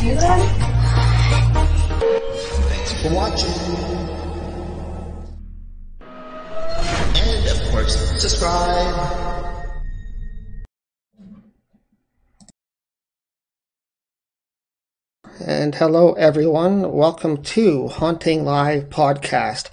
Thanks for watching. And of course, subscribe. And hello, everyone. Welcome to Haunting Live Podcast.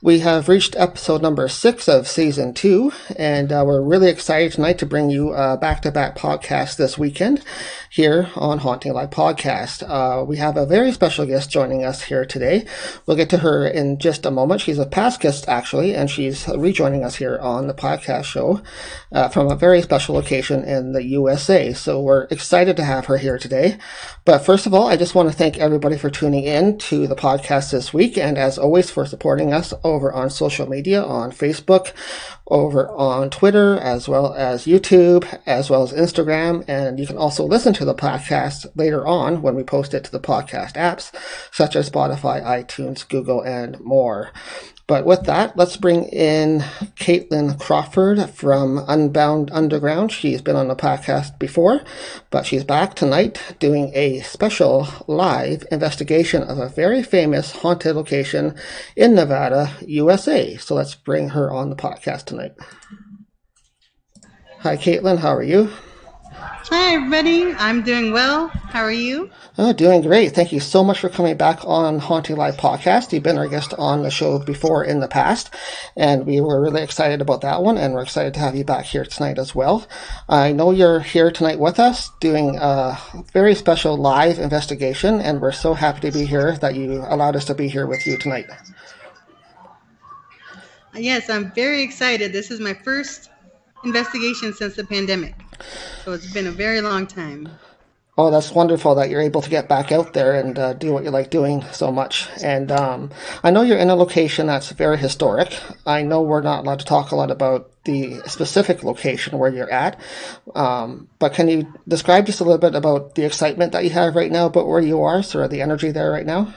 We have reached episode number six of season two, and uh, we're really excited tonight to bring you a back to back podcast this weekend here on Haunting Live Podcast. Uh, we have a very special guest joining us here today. We'll get to her in just a moment. She's a past guest, actually, and she's rejoining us here on the podcast show uh, from a very special location in the USA. So we're excited to have her here today. But first of all, I just want to thank everybody for tuning in to the podcast this week, and as always, for supporting us over on social media on Facebook, over on Twitter, as well as YouTube, as well as Instagram. And you can also listen to the podcast later on when we post it to the podcast apps, such as Spotify, iTunes, Google, and more. But with that, let's bring in Kaitlin Crawford from Unbound Underground. She's been on the podcast before, but she's back tonight doing a special live investigation of a very famous haunted location in Nevada, USA. So let's bring her on the podcast tonight. Hi, Kaitlin. How are you? Hi, everybody. I'm doing well. How are you? Oh, doing great. Thank you so much for coming back on Haunting Live podcast. You've been our guest on the show before in the past, and we were really excited about that one, and we're excited to have you back here tonight as well. I know you're here tonight with us doing a very special live investigation, and we're so happy to be here that you allowed us to be here with you tonight. Yes, I'm very excited. This is my first investigation since the pandemic. So it's been a very long time. Oh, that's wonderful that you're able to get back out there and uh, do what you like doing so much. And um, I know you're in a location that's very historic. I know we're not allowed to talk a lot about the specific location where you're at, um, but can you describe just a little bit about the excitement that you have right now about where you are, sort of the energy there right now?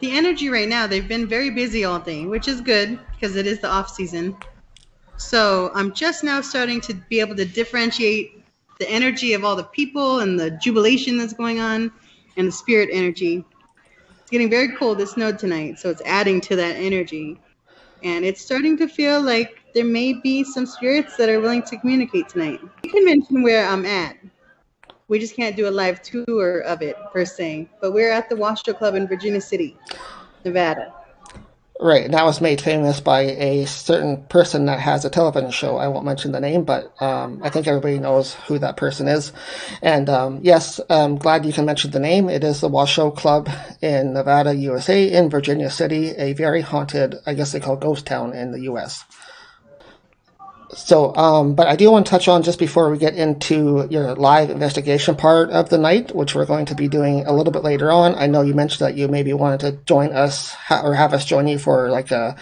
The energy right now, they've been very busy all day, which is good because it is the off season. So I'm just now starting to be able to differentiate the energy of all the people and the jubilation that's going on and the spirit energy. It's getting very cold. It snowed tonight, so it's adding to that energy. And it's starting to feel like there may be some spirits that are willing to communicate tonight. You can mention where I'm at. We just can't do a live tour of it per se, but we're at the Washoe Club in Virginia City, Nevada. Right, and that was made famous by a certain person that has a television show. I won't mention the name, but um, I think everybody knows who that person is. And um, yes, I'm glad you can mention the name. It is the Washoe Club in Nevada, USA, in Virginia City, a very haunted, I guess they call ghost town in the U.S. So, um, but I do want to touch on just before we get into your live investigation part of the night, which we're going to be doing a little bit later on. I know you mentioned that you maybe wanted to join us ha- or have us join you for like a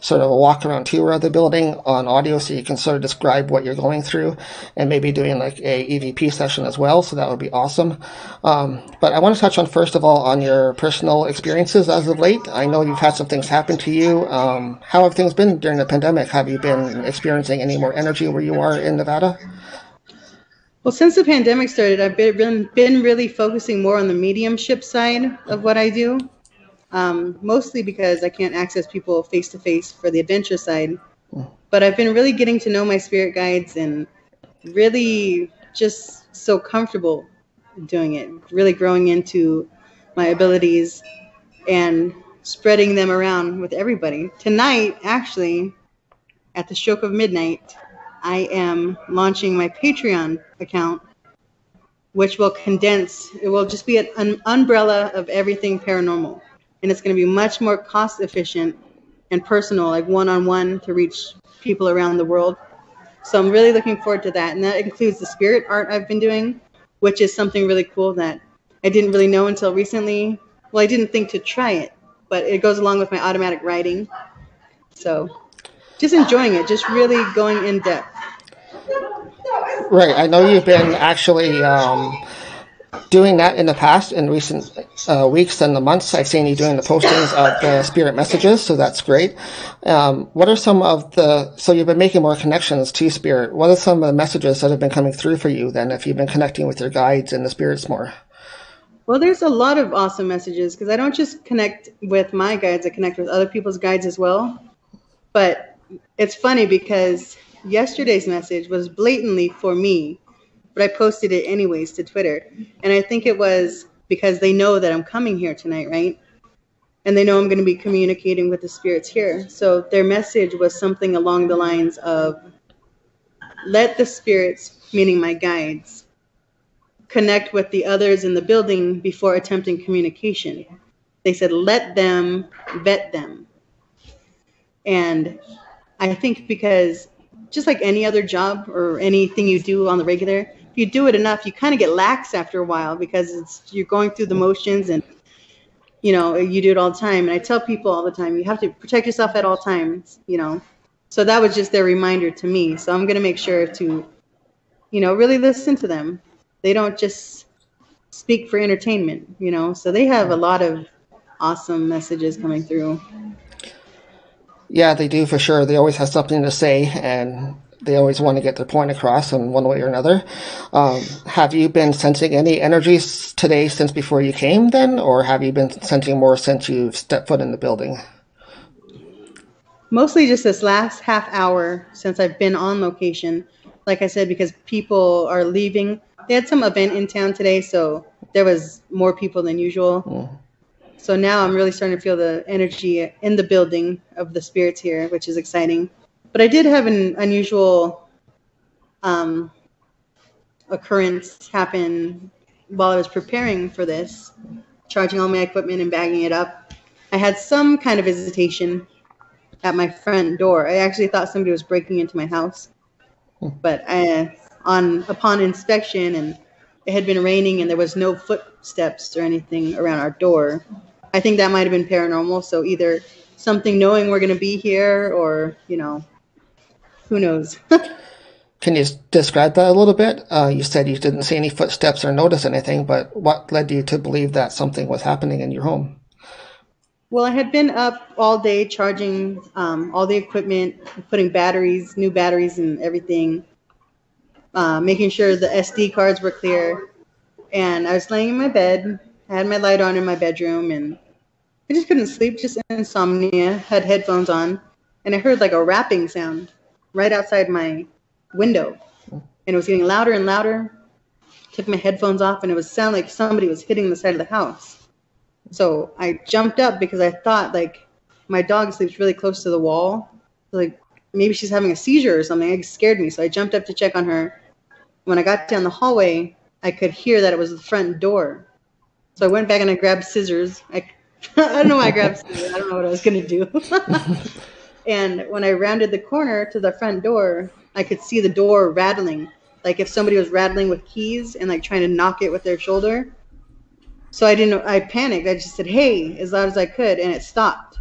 sort of a walk around tour of the building on audio so you can sort of describe what you're going through and maybe doing like a EVP session as well. So that would be awesome. Um, but I want to touch on first of all on your personal experiences as of late. I know you've had some things happen to you. Um, how have things been during the pandemic? Have you been experiencing any more energy where you are in Nevada? Well, since the pandemic started, I've been, been really focusing more on the mediumship side of what I do, um, mostly because I can't access people face to face for the adventure side. But I've been really getting to know my spirit guides and really just so comfortable doing it, really growing into my abilities and spreading them around with everybody. Tonight, actually, at the stroke of midnight, I am launching my Patreon account, which will condense, it will just be an umbrella of everything paranormal. And it's going to be much more cost efficient and personal, like one on one to reach people around the world. So I'm really looking forward to that. And that includes the spirit art I've been doing, which is something really cool that I didn't really know until recently. Well, I didn't think to try it, but it goes along with my automatic writing. So just enjoying it, just really going in depth. Right. I know you've been actually um, doing that in the past, in recent uh, weeks and the months. I've seen you doing the postings of the spirit messages, so that's great. Um, what are some of the, so you've been making more connections to spirit. What are some of the messages that have been coming through for you then, if you've been connecting with your guides and the spirits more? Well, there's a lot of awesome messages because I don't just connect with my guides, I connect with other people's guides as well. But it's funny because yesterday's message was blatantly for me, but I posted it anyways to Twitter. And I think it was because they know that I'm coming here tonight, right? And they know I'm going to be communicating with the spirits here. So their message was something along the lines of let the spirits, meaning my guides, connect with the others in the building before attempting communication. They said, let them vet them. And I think because just like any other job or anything you do on the regular, if you do it enough, you kind of get lax after a while because it's you're going through the motions and you know you do it all the time. And I tell people all the time, you have to protect yourself at all times. You know, so that was just their reminder to me. So I'm gonna make sure to, you know, really listen to them they don't just speak for entertainment, you know. So they have a lot of awesome messages coming through. Yeah, they do for sure. They always have something to say, and they always want to get their point across in one way or another. Um, have you been sensing any energies today since before you came, then, or have you been sensing more since you've stepped foot in the building? Mostly just this last half hour since I've been on location. Like I said, because people are leaving they had some event in town today, so there was more people than usual. Mm. So now I'm really starting to feel the energy in the building of the spirits here, which is exciting. But I did have an unusual um, occurrence happen while I was preparing for this, charging all my equipment and bagging it up. I had some kind of visitation at my front door. I actually thought somebody was breaking into my house, hmm. but I, on upon inspection and it had been raining and there was no footsteps or anything around our door. I think that might have been paranormal. So either something knowing we're going to be here or, you know, who knows. Can you describe that a little bit? Uh, you said you didn't see any footsteps or notice anything, but what led you to believe that something was happening in your home? Well, I had been up all day charging um, all the equipment, putting batteries, new batteries, and everything uh, making sure the SD cards were clear. And I was laying in my bed, I had my light on in my bedroom, and I just couldn't sleep, just insomnia. Had headphones on, and I heard like a rapping sound right outside my window, and it was getting louder and louder. Took my headphones off, and it was sound like somebody was hitting the side of the house. So I jumped up because I thought like my dog sleeps really close to the wall, like maybe she's having a seizure or something. It scared me, so I jumped up to check on her. When I got down the hallway, I could hear that it was the front door. So I went back and I grabbed scissors. I, I don't know why I grabbed scissors. I don't know what I was going to do. and when I rounded the corner to the front door, I could see the door rattling, like if somebody was rattling with keys and like trying to knock it with their shoulder. So I didn't. I panicked. I just said, "Hey!" as loud as I could, and it stopped.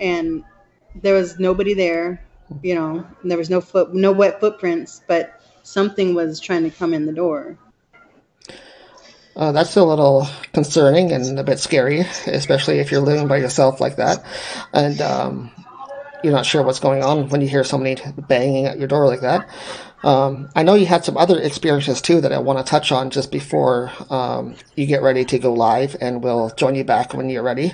And there was nobody there you know, there was no foot, no wet footprints, but something was trying to come in the door. Uh, that's a little concerning and a bit scary, especially if you're living by yourself like that, and um, you're not sure what's going on when you hear somebody banging at your door like that. Um, I know you had some other experiences too that I want to touch on just before um, you get ready to go live, and we'll join you back when you're ready.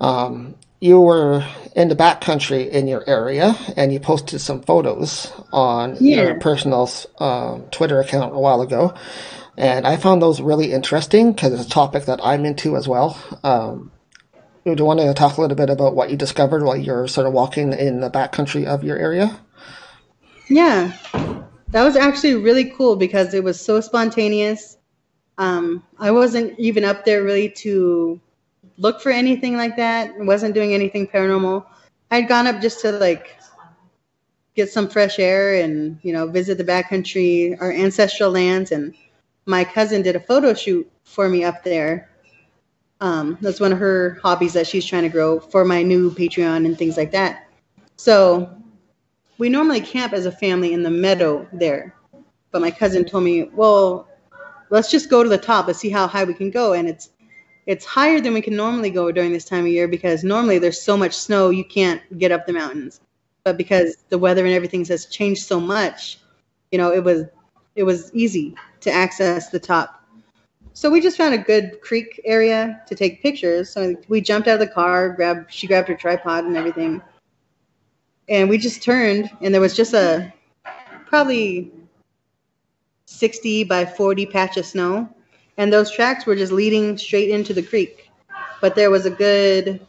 Um, you were in the backcountry in your area and you posted some photos on yeah. your personal um, Twitter account a while ago. And I found those really interesting because it's a topic that I'm into as well. Um, do you want to talk a little bit about what you discovered while you're sort of walking in the backcountry of your area? Yeah, that was actually really cool because it was so spontaneous. Um, I wasn't even up there really to look for anything like that. I wasn't doing anything paranormal. I'd gone up just to like get some fresh air and you know visit the backcountry, our ancestral lands, and my cousin did a photo shoot for me up there. Um, that's one of her hobbies that she's trying to grow for my new Patreon and things like that. So we normally camp as a family in the meadow there, but my cousin told me, well, let's just go to the top. Let's see how high we can go, and it's it's higher than we can normally go during this time of year because normally there's so much snow you can't get up the mountains. But because the weather and everything has changed so much, you know, it was it was easy to access the top. so we just found a good creek area to take pictures. So we jumped out of the car, grabbed she grabbed her tripod and everything, and we just turned, and there was just a probably 60 by 40 patch of snow, and those tracks were just leading straight into the creek. But there was a good,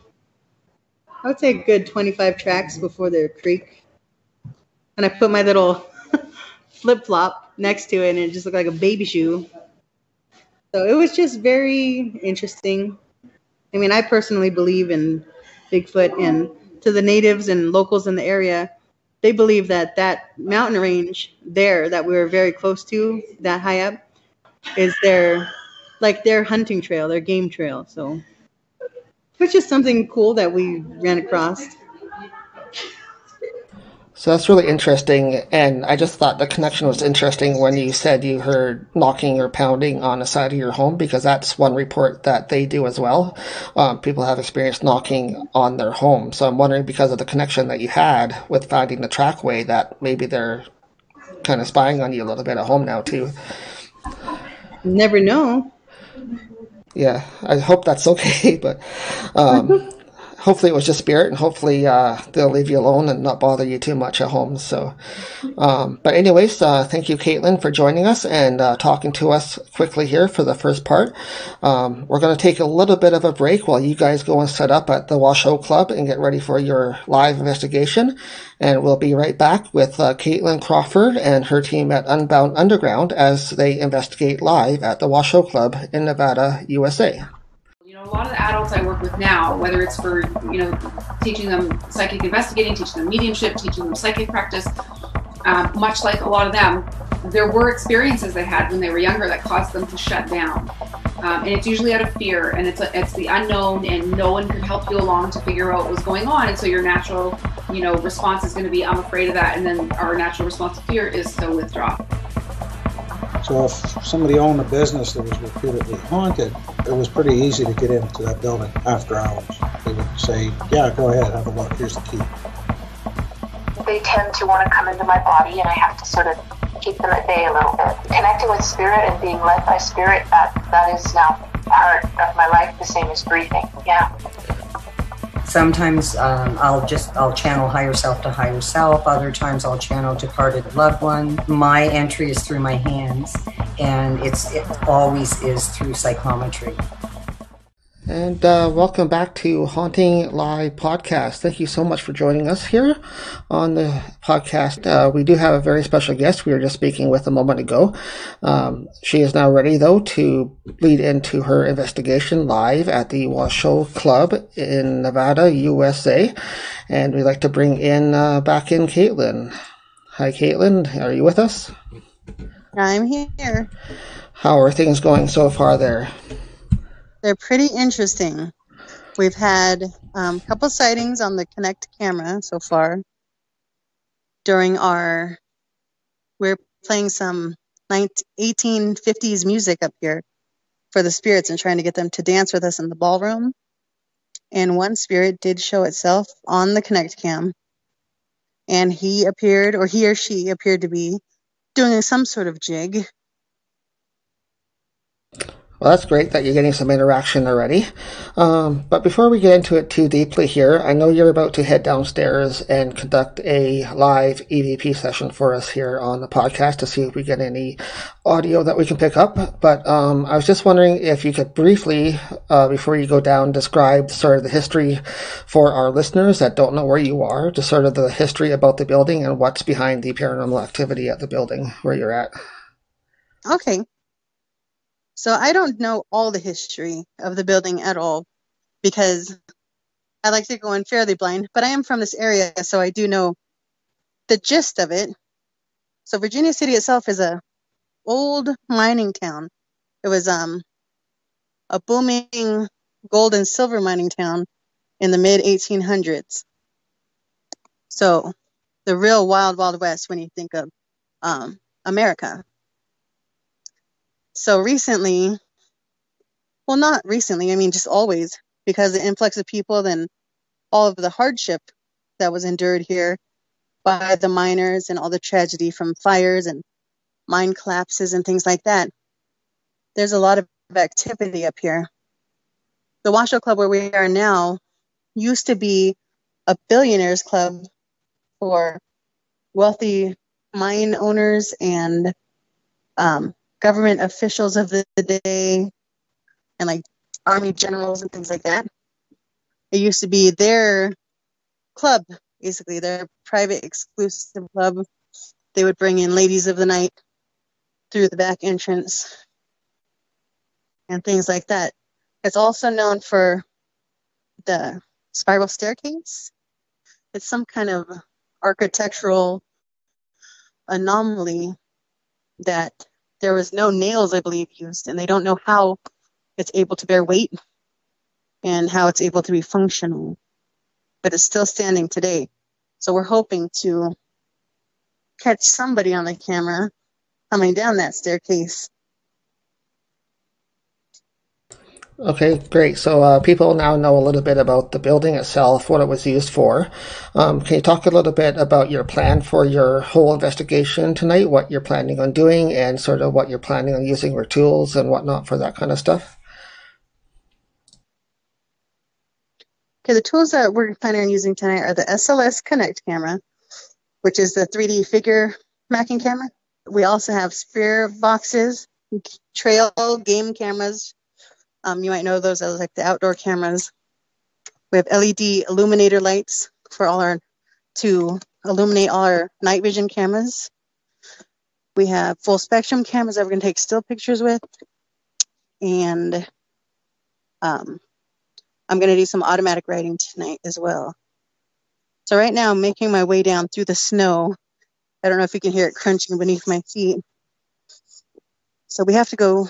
I would say, a good 25 tracks before the creek, and I put my little flip flop next to it, and it just looked like a baby shoe. So it was just very interesting. I mean, I personally believe in Bigfoot, and to the natives and locals in the area, they believe that that mountain range there that we were very close to, that high up, is their like their hunting trail, their game trail. So, which is something cool that we ran across. So that's really interesting, and I just thought the connection was interesting when you said you heard knocking or pounding on the side of your home, because that's one report that they do as well. Um, people have experienced knocking on their home, so I'm wondering because of the connection that you had with finding the trackway that maybe they're kind of spying on you a little bit at home now too. Never know. Yeah, I hope that's okay, but um, hopefully it was just spirit, and hopefully uh, they'll leave you alone and not bother you too much at home. So, um, but anyways, uh, thank you, Kaitlin, for joining us and uh, talking to us quickly here for the first part. Um, we're going to take a little bit of a break while you guys go and set up at the Washoe Club and get ready for your live investigation. And we'll be right back with uh, Kaitlin Crawford and her team at Unbound Underground as they investigate live at the Washoe Club in Nevada, USA know, a lot of the adults I work with now, whether it's for, you know, teaching them psychic investigating, teaching them mediumship, teaching them psychic practice, um, much like a lot of them, there were experiences they had when they were younger that caused them to shut down. Um, and it's usually out of fear, and it's a, it's the unknown, and no one could help you along to figure out what was going on. And so your natural, you know, response is going to be, "I'm afraid of that," and then our natural response to fear is to withdraw. So if somebody owned a business that was reputedly haunted, it was pretty easy to get into that building after hours. They would say, yeah, go ahead, have a look, here's the key. They tend to want to come into my body and I have to sort of keep them at bay a little bit. Connecting with spirit and being led by spirit, that, that is now part of my life, the same as breathing, yeah. Sometimes um, I'll just I'll channel higher self to higher self. Other times I'll channel departed loved one. My entry is through my hands, and it's it always is through psychometry. And uh, welcome back to Haunting Live podcast. Thank you so much for joining us here on the podcast. Uh, we do have a very special guest we were just speaking with a moment ago. Um, she is now ready, though, to lead into her investigation live at the Washoe Club in Nevada, USA. And we'd like to bring in uh, back in Kaitlin. Hi, Kaitlin. Are you with us? I'm here. How are things going so far there? They're pretty interesting. We've had um, a couple sightings on the Kinect camera so far. During our, we're playing some 19, 1850s music up here for the spirits and trying to get them to dance with us in the ballroom. And one spirit did show itself on the Kinect cam. And he appeared, or he or she appeared to be doing some sort of jig well, that's great that you're getting some interaction already. Um, but before we get into it too deeply here, I know you're about to head downstairs and conduct a live EVP session for us here on the podcast to see if we get any audio that we can pick up. But um, I was just wondering if you could briefly, uh, before you go down, describe sort of the history for our listeners that don't know where you are, just sort of the history about the building and what's behind the paranormal activity at the building where you're at. Okay. So I don't know all the history of the building at all because I like to go in fairly blind, but I am from this area, so I do know the gist of it. So Virginia City itself is a old mining town. It was um a booming gold and silver mining town in the mid 1800s. So the real wild wild west when you think of um, America so recently, well, not recently, I mean, just always, because the influx of people and all of the hardship that was endured here by the miners and all the tragedy from fires and mine collapses and things like that. There's a lot of activity up here. The Washoe Club, where we are now, used to be a billionaires club for wealthy mine owners and um, government officials of the day and like army generals and things like that. It used to be their club, basically, their private exclusive club. They would bring in ladies of the night through the back entrance and things like that. It's also known for the spiral staircase. It's some kind of architectural anomaly that there was no nails, I believe, used, and they don't know how it's able to bear weight and how it's able to be functional. But it's still standing today. So we're hoping to catch somebody on the camera coming down that staircase Okay, great. So uh, people now know a little bit about the building itself, what it was used for. Um, can you talk a little bit about your plan for your whole investigation tonight, what you're planning on doing, and sort of what you're planning on using your tools and whatnot for that kind of stuff? Okay, the tools that we're planning on using tonight are the SLS Kinect camera, which is the 3D figure mapping camera. We also have spirit boxes, trail game cameras, um, you might know those as like the outdoor cameras. We have LED illuminator lights for all our to illuminate all our night vision cameras. We have full spectrum cameras that we're going to take still pictures with. And um, I'm going to do some automatic writing tonight as well. So right now I'm making my way down through the snow. I don't know if you can hear it crunching beneath my feet. So we have to go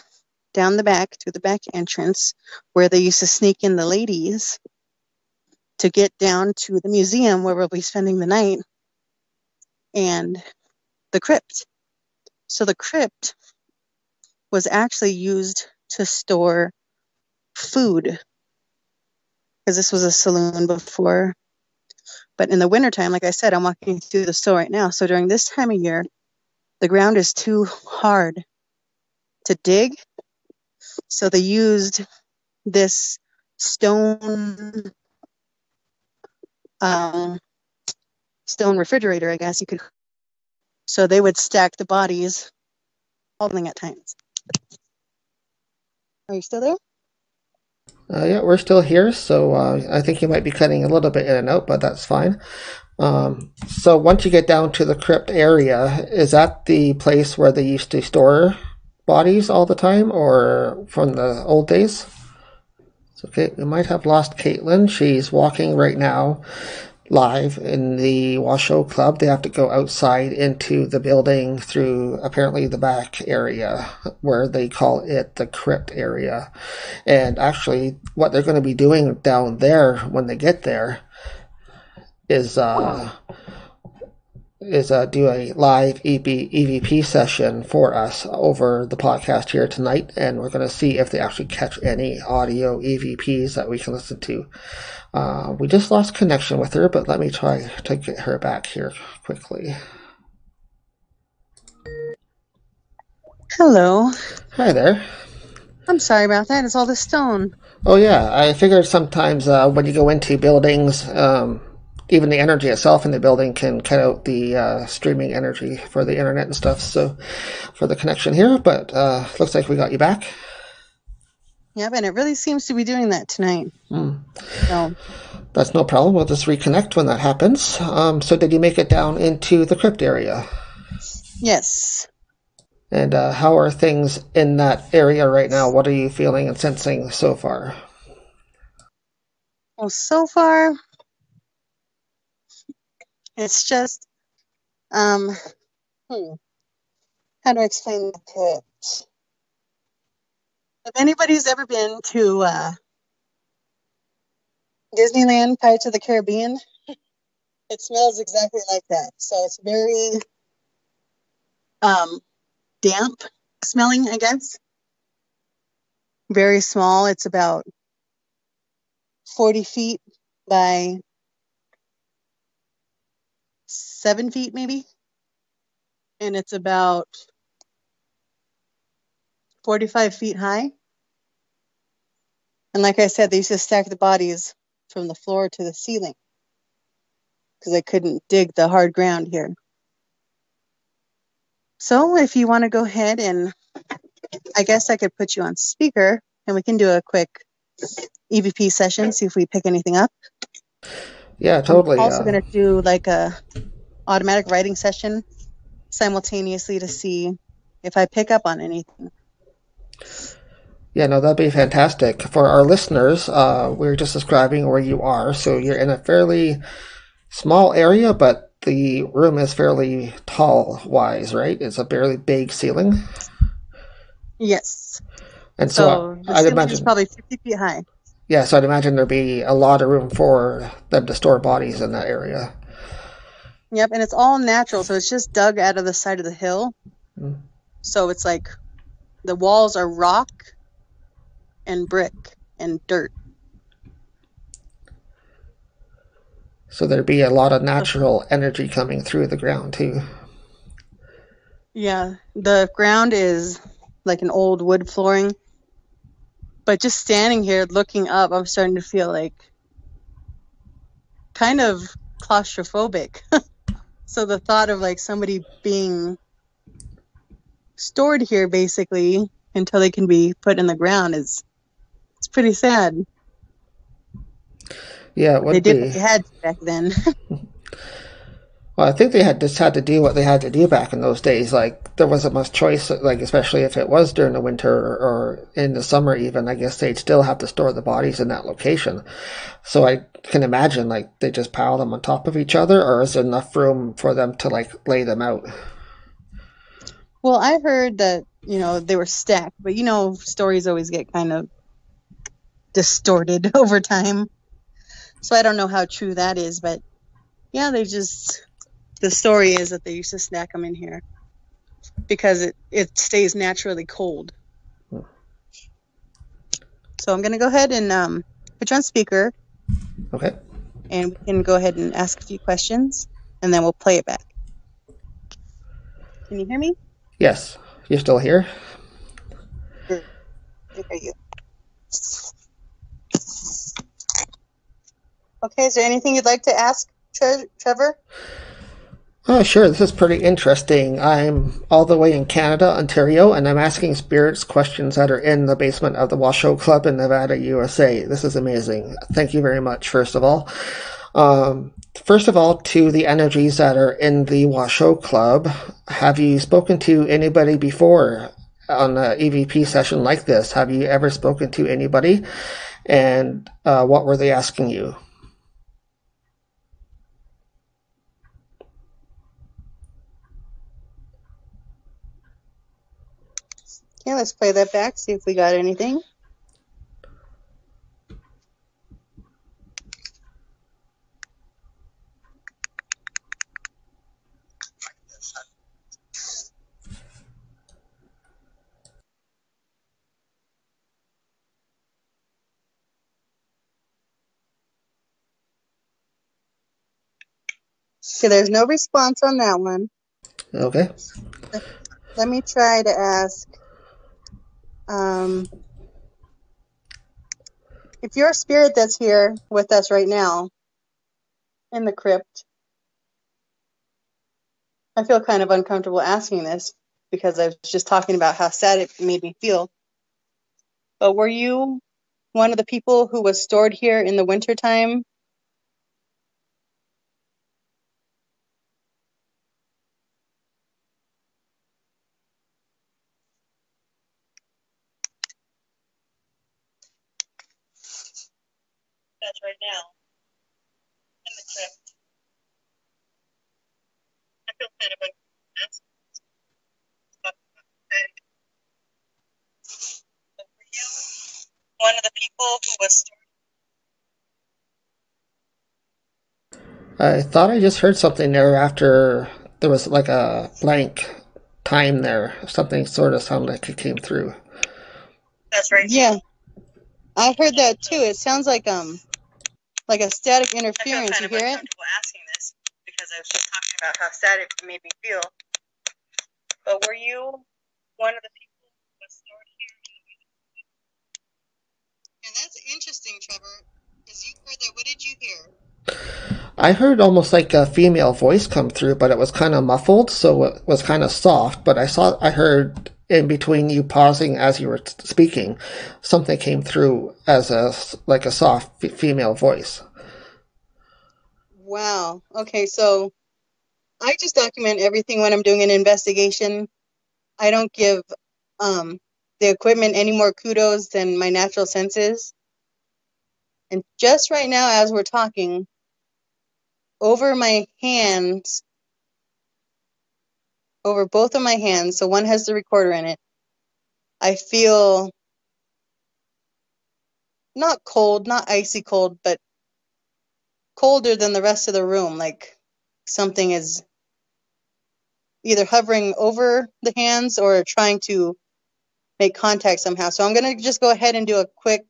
down the back to the back entrance where they used to sneak in the ladies to get down to the museum where we'll be spending the night and the crypt. So the crypt was actually used to store food because this was a saloon before. But in the wintertime, like I said, I'm walking through the store right now. So during this time of year, the ground is too hard to dig so they used this stone um, stone refrigerator, I guess you could. So they would stack the bodies, holding at times. Are you still there? Uh, yeah, we're still here, so uh, I think you might be cutting a little bit in and out, but that's fine. Um, so once you get down to the crypt area, is that the place where they used to store bodies all the time or from the old days. It's okay. We might have lost Kaitlin. She's walking right now live in the Washoe Club. They have to go outside into the building through apparently the back area where they call it the crypt area. And actually, what they're going to be doing down there when they get there is uh, is uh, do a live EP, EVP session for us over the podcast here tonight, and we're going to see if they actually catch any audio EVPs that we can listen to. Uh, we just lost connection with her, but let me try to get her back here quickly. Hello. Hi there. I'm sorry about that. It's all the stone. Oh yeah, I figured sometimes uh, when you go into buildings. Um, even the energy itself in the building can cut out the uh, streaming energy for the internet and stuff. So for the connection here, but uh, looks like we got you back. Yep, and it really seems to be doing that tonight. Mm. So that's no problem. We'll just reconnect when that happens. Um, so did you make it down into the crypt area? Yes. And uh, how are things in that area right now? What are you feeling and sensing so far? Well, so far, it's just, um, hmm, how do I explain it? If anybody's ever been to uh, Disneyland, Pirates of the Caribbean, it smells exactly like that. So it's very um, damp smelling, I guess. Very small. It's about 40 feet by seven feet maybe. And it's about 45 feet high. And like I said, they used to stack the bodies from the floor to the ceiling because they couldn't dig the hard ground here. So if you want to go ahead and I guess I could put you on speaker and we can do a quick EVP session, see if we pick anything up. Yeah, totally. I'm also uh, going to do like a automatic writing session simultaneously to see if I pick up on anything. Yeah, no, that'd be fantastic. For our listeners, uh, we are just describing where you are. So you're in a fairly small area, but the room is fairly tall wise, right? It's a fairly big ceiling. Yes. And So so, the I, I'd ceiling imagine, is probably 50 feet high. Yeah, so I'd imagine there'd be a lot of room for them to store bodies in that area. Yep, and it's all natural, so it's just dug out of the side of the hill. Mm. So it's like the walls are rock and brick and dirt. So there'd be a lot of natural energy coming through the ground too. Yeah, the ground is like an old wood flooring. But just standing here looking up, I'm starting to feel like kind of claustrophobic. so the thought of like somebody being stored here basically until they can be put in the ground is it's pretty sad. Yeah, it They did be. what they had to back then. Well, I think they had just had to do what they had to do back in those days. Like there wasn't much choice. Like especially if it was during the winter or in the summer, even I guess they'd still have to store the bodies in that location. So I can imagine like they just pile them on top of each other, or is there enough room for them to like lay them out? well, I heard that, you know, they were stacked, but you know, stories always get kind of distorted over time. So I don't know how true that is, but yeah, they just the story is that they used to snack them in here because it it stays naturally cold. So I'm gonna go ahead and um, put you on speaker, Okay. and we can go ahead and ask a few questions, and then we'll play it back. Can you hear me? Yes, you're still here. I hear you. Okay, is there anything you'd like to ask, Tre- Trevor? Oh, sure. This is pretty interesting. I'm all the way in Canada, Ontario, and I'm asking spirits questions that are in the basement of the Washoe Club in Nevada, USA. This is amazing. Thank you very much, first of all. Um, first of all, to the energies that are in the Washoe Club, have you spoken to anybody before on an EVP session like this? Have you ever spoken to anybody? And uh, what were they asking you? Okay, let's play that back, see if we got anything. Okay, there's no response on that one. Okay. Let me try to ask. Um, if you're a spirit that's here with us right now in the crypt, I feel kind of uncomfortable asking this because I was just talking about how sad it made me feel. But were you one of the people who was stored here in the wintertime? That's right now in the crypt. I feel kind of uncomfortable asking this. But were you one of the people who was stored? I thought I just heard something there after there was like a blank time there. Something sort of sounded like it came through. That's right. Yeah, I heard that too. It sounds like um, like a static interference. You hear it? asking this because I was just talking about how sad it made me feel. But were you one of the people who was stored here? And that's interesting, Trevor. Because you heard that. What did you hear? I heard almost like a female voice come through, but it was kind of muffled, so it was kind of soft. But I saw, I heard in between you pausing as you were speaking, something came through as a like a soft f- female voice. Wow. Okay, so I just document everything when I'm doing an investigation. I don't give um, the equipment any more kudos than my natural senses. And just right now, as we're talking, over my hands, over both of my hands, so one has the recorder in it, I feel not cold, not icy cold, but colder than the rest of the room. Like something is either hovering over the hands or trying to make contact somehow. So I'm going to just go ahead and do a quick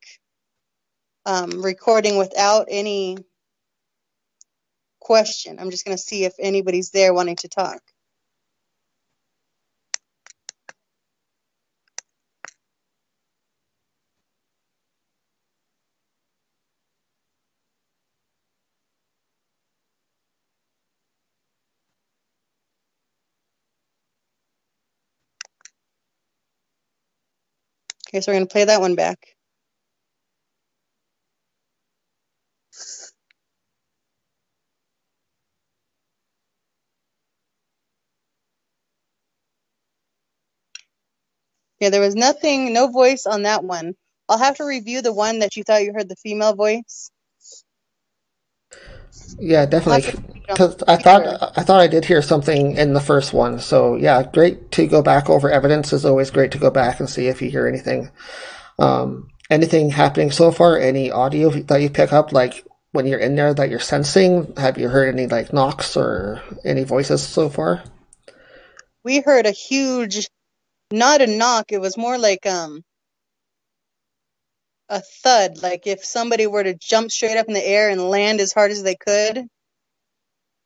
um, recording without any question. I'm just going to see if anybody's there wanting to talk. Okay, so we're going to play that one back. Yeah, there was nothing, no voice on that one. I'll have to review the one that you thought you heard the female voice. Yeah, definitely. to read it on Because I thought. I thought I did hear something in the first one. So yeah, great to go back over evidence. Is always great to go back and see if you hear anything. Um, anything happening so far? Any audio that you pick up, like when you're in there that you're sensing? Have you heard any like knocks or any voices so far? We heard a huge, not a knock, it was more like um a thud, like if somebody were to jump straight up in the air and land as hard as they could.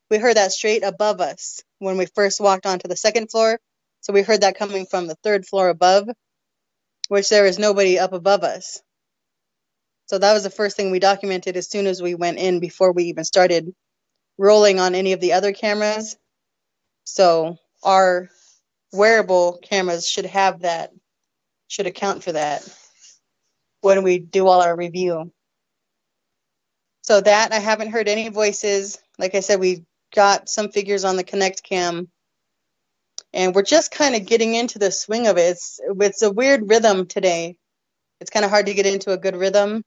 We heard that straight above us when we first walked onto the second floor. So we heard that coming from the third floor above, which there is nobody up above us. So that was the first thing we documented as soon as we went in before we even started rolling on any of the other cameras. So our wearable cameras should have that, should account for that when we do all our review. So that I haven't heard any voices. Like I said, we got some figures on the Kinect cam, and we're just kind of getting into the swing of it. It's it's a weird rhythm today. It's kind of hard to get into a good rhythm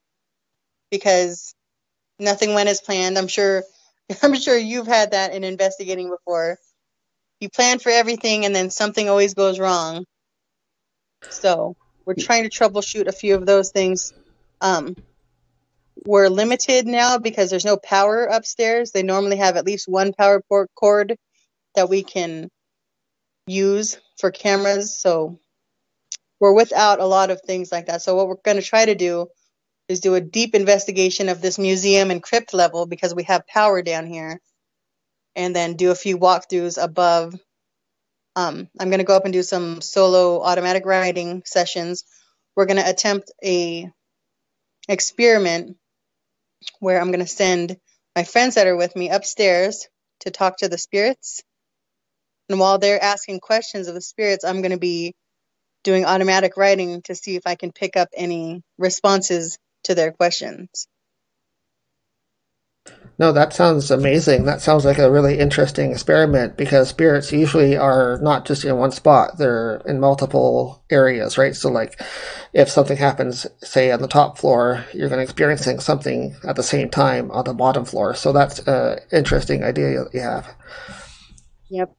because nothing went as planned. I'm sure I'm sure you've had that in investigating before. You plan for everything and then something always goes wrong. So we're trying to troubleshoot a few of those things. Um, we're limited now because there's no power upstairs. They normally have at least one power port cord that we can use for cameras. So we're without a lot of things like that. So what we're going to try to do is do a deep investigation of this museum and crypt level because we have power down here, and then do a few walkthroughs above. Um, I'm going to go up and do some solo automatic writing sessions. We're going to attempt a experiment where I'm going to send my friends that are with me upstairs to talk to the spirits. And while they're asking questions of the spirits, I'm going to be doing automatic writing to see if I can pick up any responses to their questions. No, that sounds amazing. That sounds like a really interesting experiment because spirits usually are not just in one spot, they're in multiple areas, right? So, like, if something happens, say, on the top floor, you're going to experiencing something at the same time on the bottom floor. So, that's an interesting idea you have. Yep.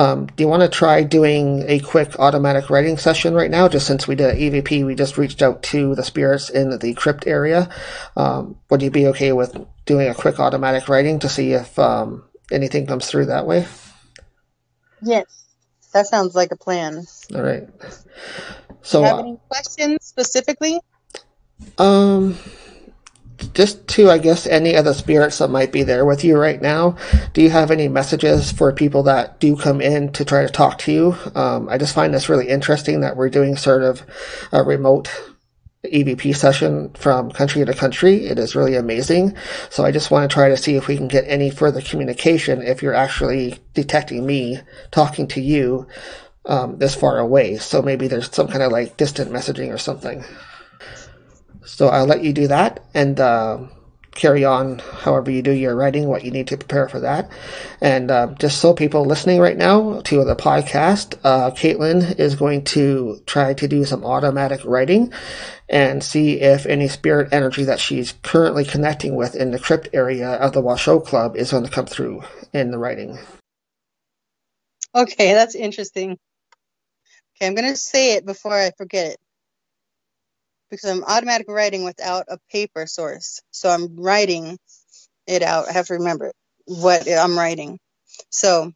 Um, do you want to try doing a quick automatic writing session right now? Just since we did EVP, we just reached out to the spirits in the crypt area. Um, would you be okay with doing a quick automatic writing to see if um, anything comes through that way? Yes. That sounds like a plan. All right. Do So, you have any questions specifically? um, just to, I guess, any of the spirits that might be there with you right now, do you have any messages for people that do come in to try to talk to you? Um, I just find this really interesting that we're doing sort of a remote EVP session from country to country. It is really amazing. So I just want to try to see if we can get any further communication if you're actually detecting me talking to you um, this far away. So maybe there's some kind of like distant messaging or something. So I'll let you do that and uh, carry on however you do your writing, what you need to prepare for that. And uh, just so people listening right now to the podcast, uh, Kaitlin is going to try to do some automatic writing and see if any spirit energy that she's currently connecting with in the crypt area of the Washoe Club is going to come through in the writing. Okay, that's interesting. Okay, I'm going to say it before I forget it because I'm automatic writing without a paper source. So I'm writing it out. I have to remember what I'm writing. So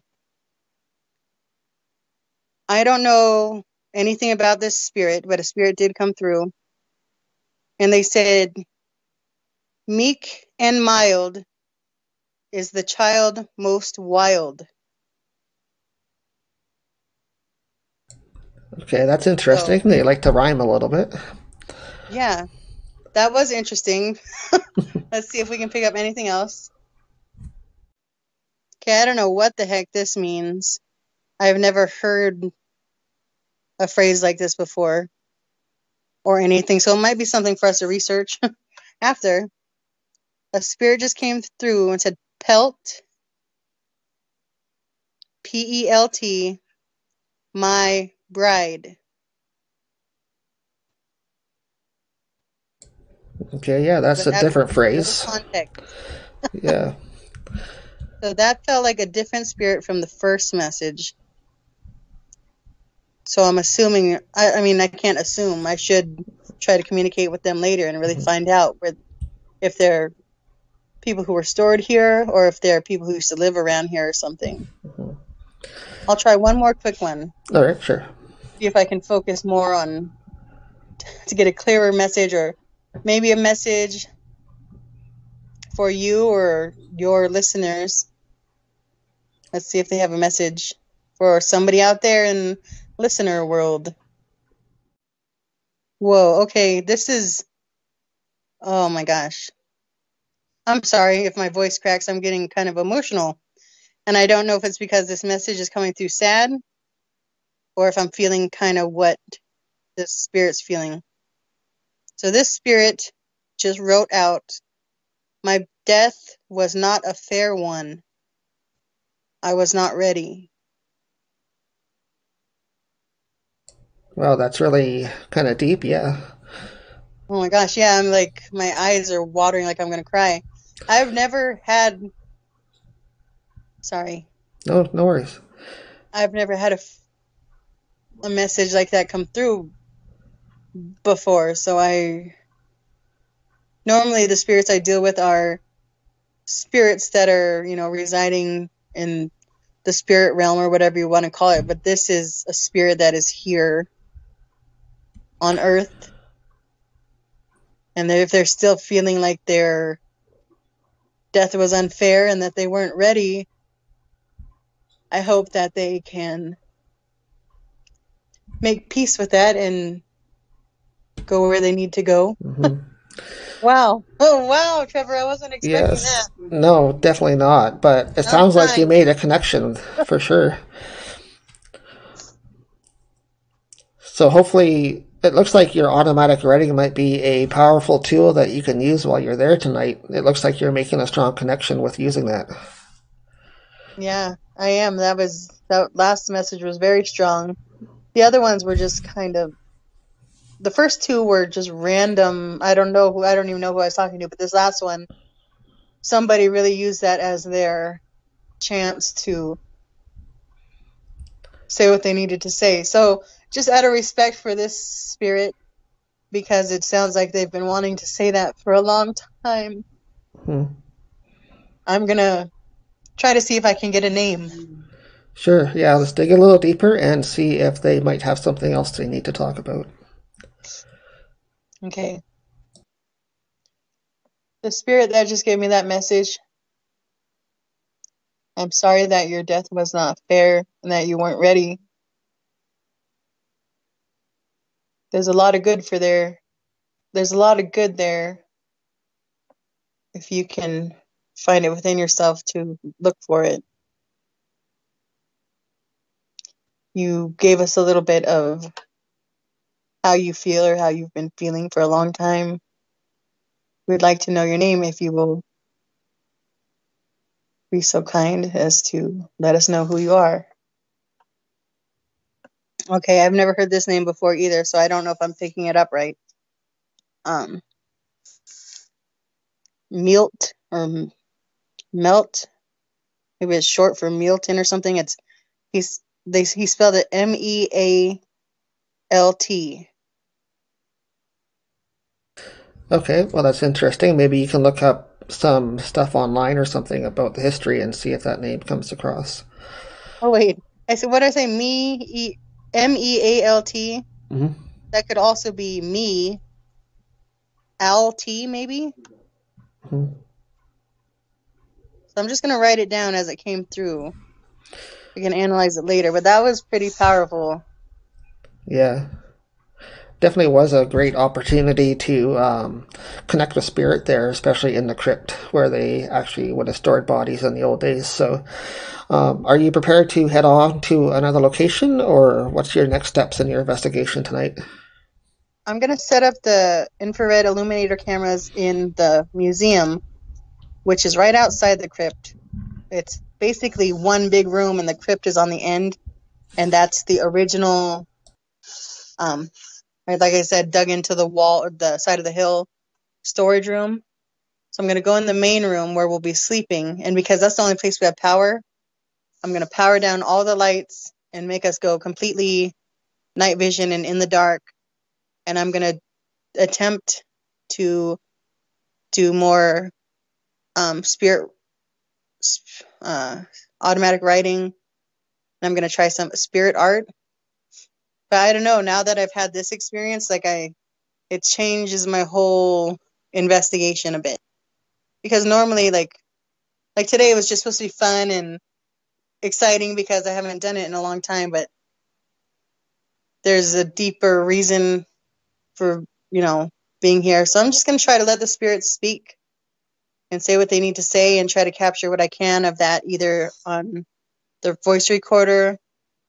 I don't know anything about this spirit, but a spirit did come through. And they said, Meek and mild is the child most wild. Okay, that's interesting. So- they like to rhyme a little bit. Yeah, that was interesting. Let's see if we can pick up anything else. Okay, I don't know what the heck this means. I've never heard a phrase like this before or anything, so it might be something for us to research after. A spirit just came through and said, Pelt, P E L T, my bride. Okay, yeah, that's But a different phrase. Context. Yeah. So that felt like a different spirit from the first message. So I'm assuming, I, I mean, I can't assume. I should try to communicate with them later and really mm-hmm. find out where, if they're people who were stored here or if they're people who used to live around here or something. Mm-hmm. I'll try one more quick one, All right, sure. see if I can focus more on to get a clearer message or maybe a message for you or your listeners. Let's see if they have a message for somebody out there in listener world. Whoa, okay, this is oh my gosh. I'm sorry if my voice cracks. I'm getting kind of emotional. And I don't know if it's because this message is coming through sad or if I'm feeling kind of what this spirit's feeling. So this spirit just wrote out My death was not a fair one. I was not ready. Well, that's really kind of deep, yeah. Oh my gosh, yeah, I'm like, my eyes are watering like I'm going to cry. I've never had, sorry, No, no worries. I've never had a, a message like that come through before. So I, normally the spirits I deal with are spirits that are, you know, residing in the spirit realm or whatever you want to call it. But this is a spirit that is here on earth. And if they're still feeling like their death was unfair and that they weren't ready, I hope that they can make peace with that and go where they need to go. hmm Wow. Oh, wow, Trevor. I wasn't expecting Yes. that. No, definitely not. But it sounds like you made a connection for sure. So hopefully, it looks like your automatic writing might be a powerful tool that you can use while you're there tonight. It looks like you're making a strong connection with using that. Yeah, I am. That was that last message was very strong. The other ones were just kind of the first two were just random. I don't know who I don't even know who I was talking to, but this last one somebody really used that as their chance to say what they needed to say. So, just out of respect for this spirit because it sounds like they've been wanting to say that for a long time. Hmm. I'm going to try to see if I can get a name. Sure, yeah, let's dig a little deeper and see if they might have something else they need to talk about. Okay. The spirit that just gave me that message. I'm sorry that your death was not fair and that you weren't ready. There's a lot of good for there there's a lot of good there if you can find it within yourself to look for it. You gave us a little bit of how you feel or how you've been feeling for a long time. We'd like to know your name if you will be so kind as to let us know who you are. Okay, I've never heard this name before either, so I don't know if I'm picking it up right. Um, Milt or Melt, maybe it's short for Milton or something. It's he's they he spelled it M E A L T. Okay, well, that's interesting. Maybe you can look up some stuff online or something about the history and see if that name comes across. Oh wait, I said what did I say? Me E M E A L T. hmm That could also be me. L T, maybe. hmm So I'm just gonna write it down as it came through. We can analyze it later, but that was pretty powerful. Yeah. Definitely was a great opportunity to um, connect with spirit there, especially in the crypt where they actually would have stored bodies in the old days. So, um, are you prepared to head on to another location, or what's your next steps in your investigation tonight? I'm gonna set up the infrared illuminator cameras in the museum, which is right outside the crypt. It's basically one big room, and the crypt is on the end, and that's the original. Um, right, like I said, dug into the wall the side of the hill storage room. So I'm gonna go in the main room where we'll be sleeping, and because that's the only place we have power, I'm gonna power down all the lights and make us go completely night vision and in the dark and I'm gonna attempt to do more um, spirit uh, automatic writing. And I'm gonna try some spirit art. But I don't know. Now that I've had this experience, like I, it changes my whole investigation a bit. Because normally, like, like today was just supposed to be fun and exciting because I haven't done it in a long time. But there's a deeper reason for you know being here. So I'm just gonna try to let the spirits speak and say what they need to say and try to capture what I can of that either on the voice recorder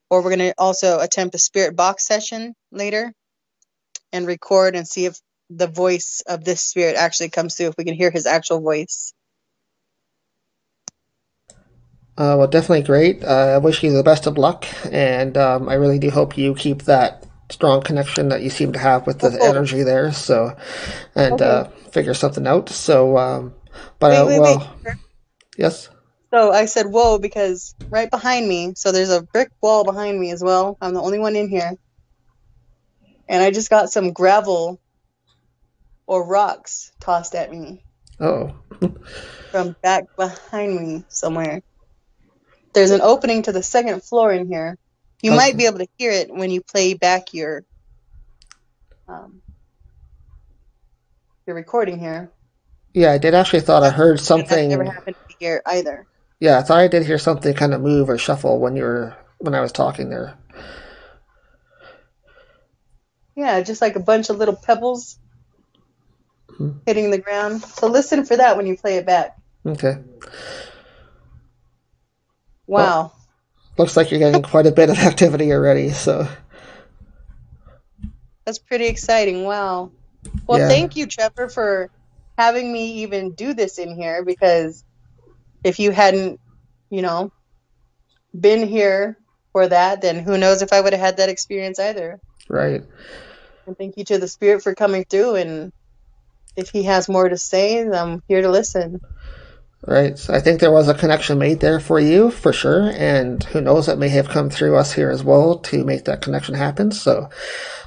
or we're gonna also attempt a spirit box session later and record and see if the voice of this spirit actually comes through if we can hear his actual voice. Uh, well, definitely great. Uh, I wish you the best of luck, and um, I really do hope you keep that strong connection that you seem to have with the Oh. energy there. So, and Okay. uh, figure something out. So, um, but Wait, uh, wait, well, wait. yes. So I said, whoa, because right behind me, so there's a brick wall behind me as well. I'm the only one in here. And I just got some gravel or rocks tossed at me Oh, from back behind me somewhere. There's an opening to the second floor in here. You Okay. might be able to hear it when you play back your um, your recording here. yeah. I did actually thought I heard That's something. never happened here either. Yeah, I thought I did hear something kind of move or shuffle when you were when I was talking there. Yeah, just like a bunch of little pebbles Hmm. hitting the ground. So listen for that when you play it back. Okay, Wow. looks like you're getting quite a bit of activity already. So, That's pretty exciting. Wow. Well, Yeah. thank you, Trevor, for having me even do this in here because if you hadn't, you know, been here for that, then who knows if I would have had that experience either. right. And thank you to the spirit for coming through. And if he has more to say, I'm here to listen. Right. So I think there was a connection made there for you for sure. And who knows, it may have come through us here as well to make that connection happen. So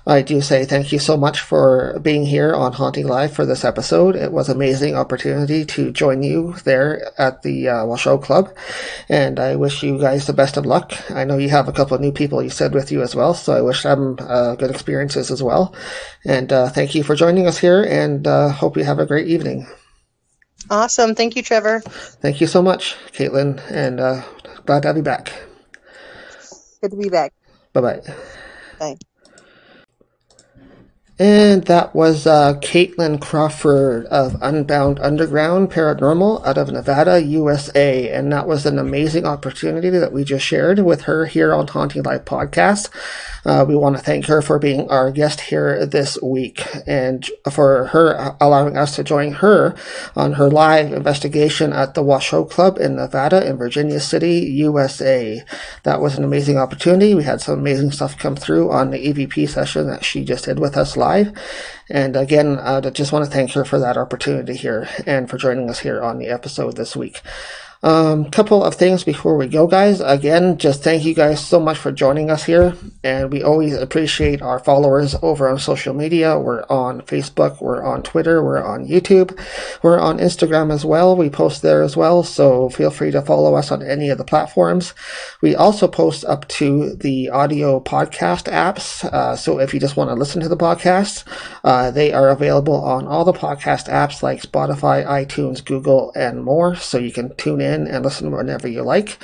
I do say thank you so much for being here on Haunting Live for this episode. It was amazing opportunity to join you there at the uh, Washoe Club. And I wish you guys the best of luck. I know you have a couple of new people you said with you as well. So I wish them uh, good experiences as well. And uh, thank you for joining us here and uh, hope you have a great evening. Awesome. Thank you, Trevor. Thank you so much, Kaitlin, and uh, glad to have you back. Good to be back. Bye bye bye. And that was uh, Kaitlin Crawford of Unbound Underground Paranormal out of Nevada, USA. And that was an amazing opportunity that we just shared with her here on Haunting Live Podcast. Uh, we want to thank her for being our guest here this week and for her allowing us to join her on her live investigation at the Washoe Club in Nevada in Virginia City, USA. That was an amazing opportunity. We had some amazing stuff come through on the EVP session that she just did with us live. And again, I just want to thank her for that opportunity here and for joining us here on the episode this week. Um, couple of things before we go, guys. Again, just thank you guys so much for joining us here, and we always appreciate our followers over on social media. We're on Facebook, we're on Twitter, we're on YouTube, we're on Instagram as well. We post there as well, so feel free to follow us on any of the platforms. We also post up to the audio podcast apps, uh, so if you just want to listen to the podcast, uh, they are available on all the podcast apps like Spotify, iTunes, Google, and more. So you can tune in in and listen whenever you like.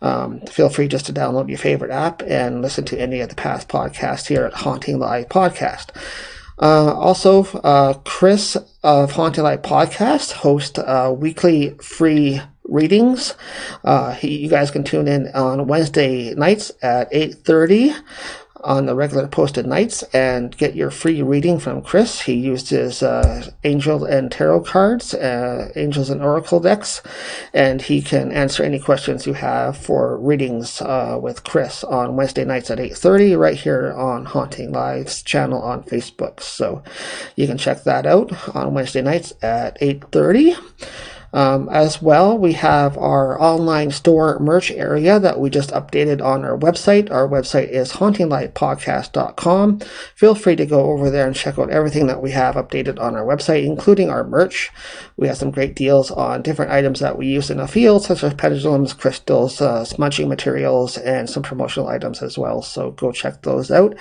Um, feel free just to download your favorite app and listen to any of the past podcasts here at Haunting Live Podcast. Uh, also, uh, Chris of Haunting Live Podcast hosts uh, weekly free readings. Uh, he, you guys can tune in on Wednesday nights at 8.30 on the regular posted nights and get your free reading from Chris. He used his uh, angel and tarot cards, uh, angels and oracle decks, and he can answer any questions you have for readings uh, with Chris on Wednesday nights at 8.30 right here on Haunting Live's channel on Facebook. So you can check that out on Wednesday nights at 8.30. Um, as well, we have our online store merch area that we just updated on our website. Our website is hauntinglivepodcast.com. Feel free to go over there and check out everything that we have updated on our website, including our merch. We have some great deals on different items that we use in the field, such as pendulums, crystals, uh, smudging materials, and some promotional items as well. So go check those out.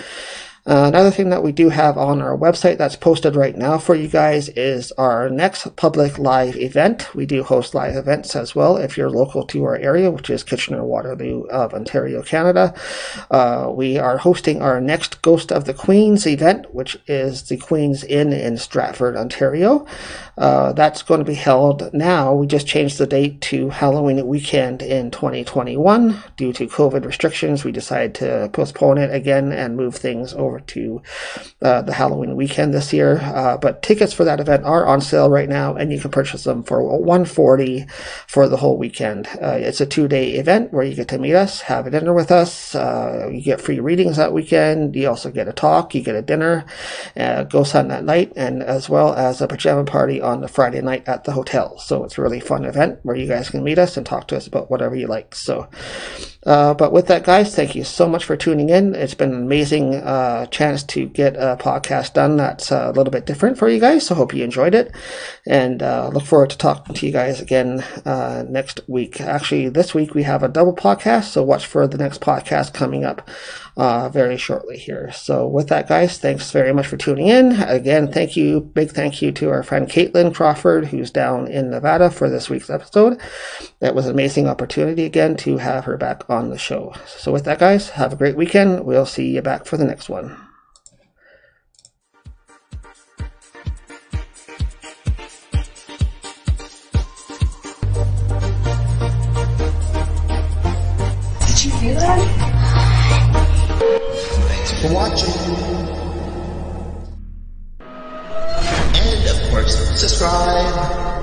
Uh, another thing that we do have on our website that's posted right now for you guys is our next public live event. We do host live events as well if you're local to our area, which is Kitchener Waterloo of Ontario, Canada. Uh, we are hosting our next Ghost of the Queens event, which is the Queen's Inn in Stratford, Ontario. Uh, that's going to be held now. We just changed the date to Halloween weekend in 2021 due to COVID restrictions. We decided to postpone it again and move things over to uh, the Halloween weekend this year. Uh, but tickets for that event are on sale right now, and you can purchase them for 140 for the whole weekend. Uh, it's a two-day event where you get to meet us, have a dinner with us. Uh, you get free readings that weekend. You also get a talk. You get a dinner, uh, ghost hunt that night, and as well as a pajama party on the Friday night at the hotel. So it's a really fun event where you guys can meet us and talk to us about whatever you like. So. Uh, but with that, guys, thank you so much for tuning in. It's been an amazing uh, chance to get a podcast done that's uh, a little bit different for you guys. So hope you enjoyed it, and uh, look forward to talking to you guys again uh, next week. Actually, this week we have a double podcast, so watch for the next podcast coming up uh, very shortly here. So with that, guys, thanks very much for tuning in. Again, thank you, big thank you to our friend Kaitlin Crawford, who's down in Nevada for this week's episode. That was an amazing opportunity again to have her back on the show. So with that, guys, have a great weekend. We'll see you back for the next one. Watching. And of course, subscribe.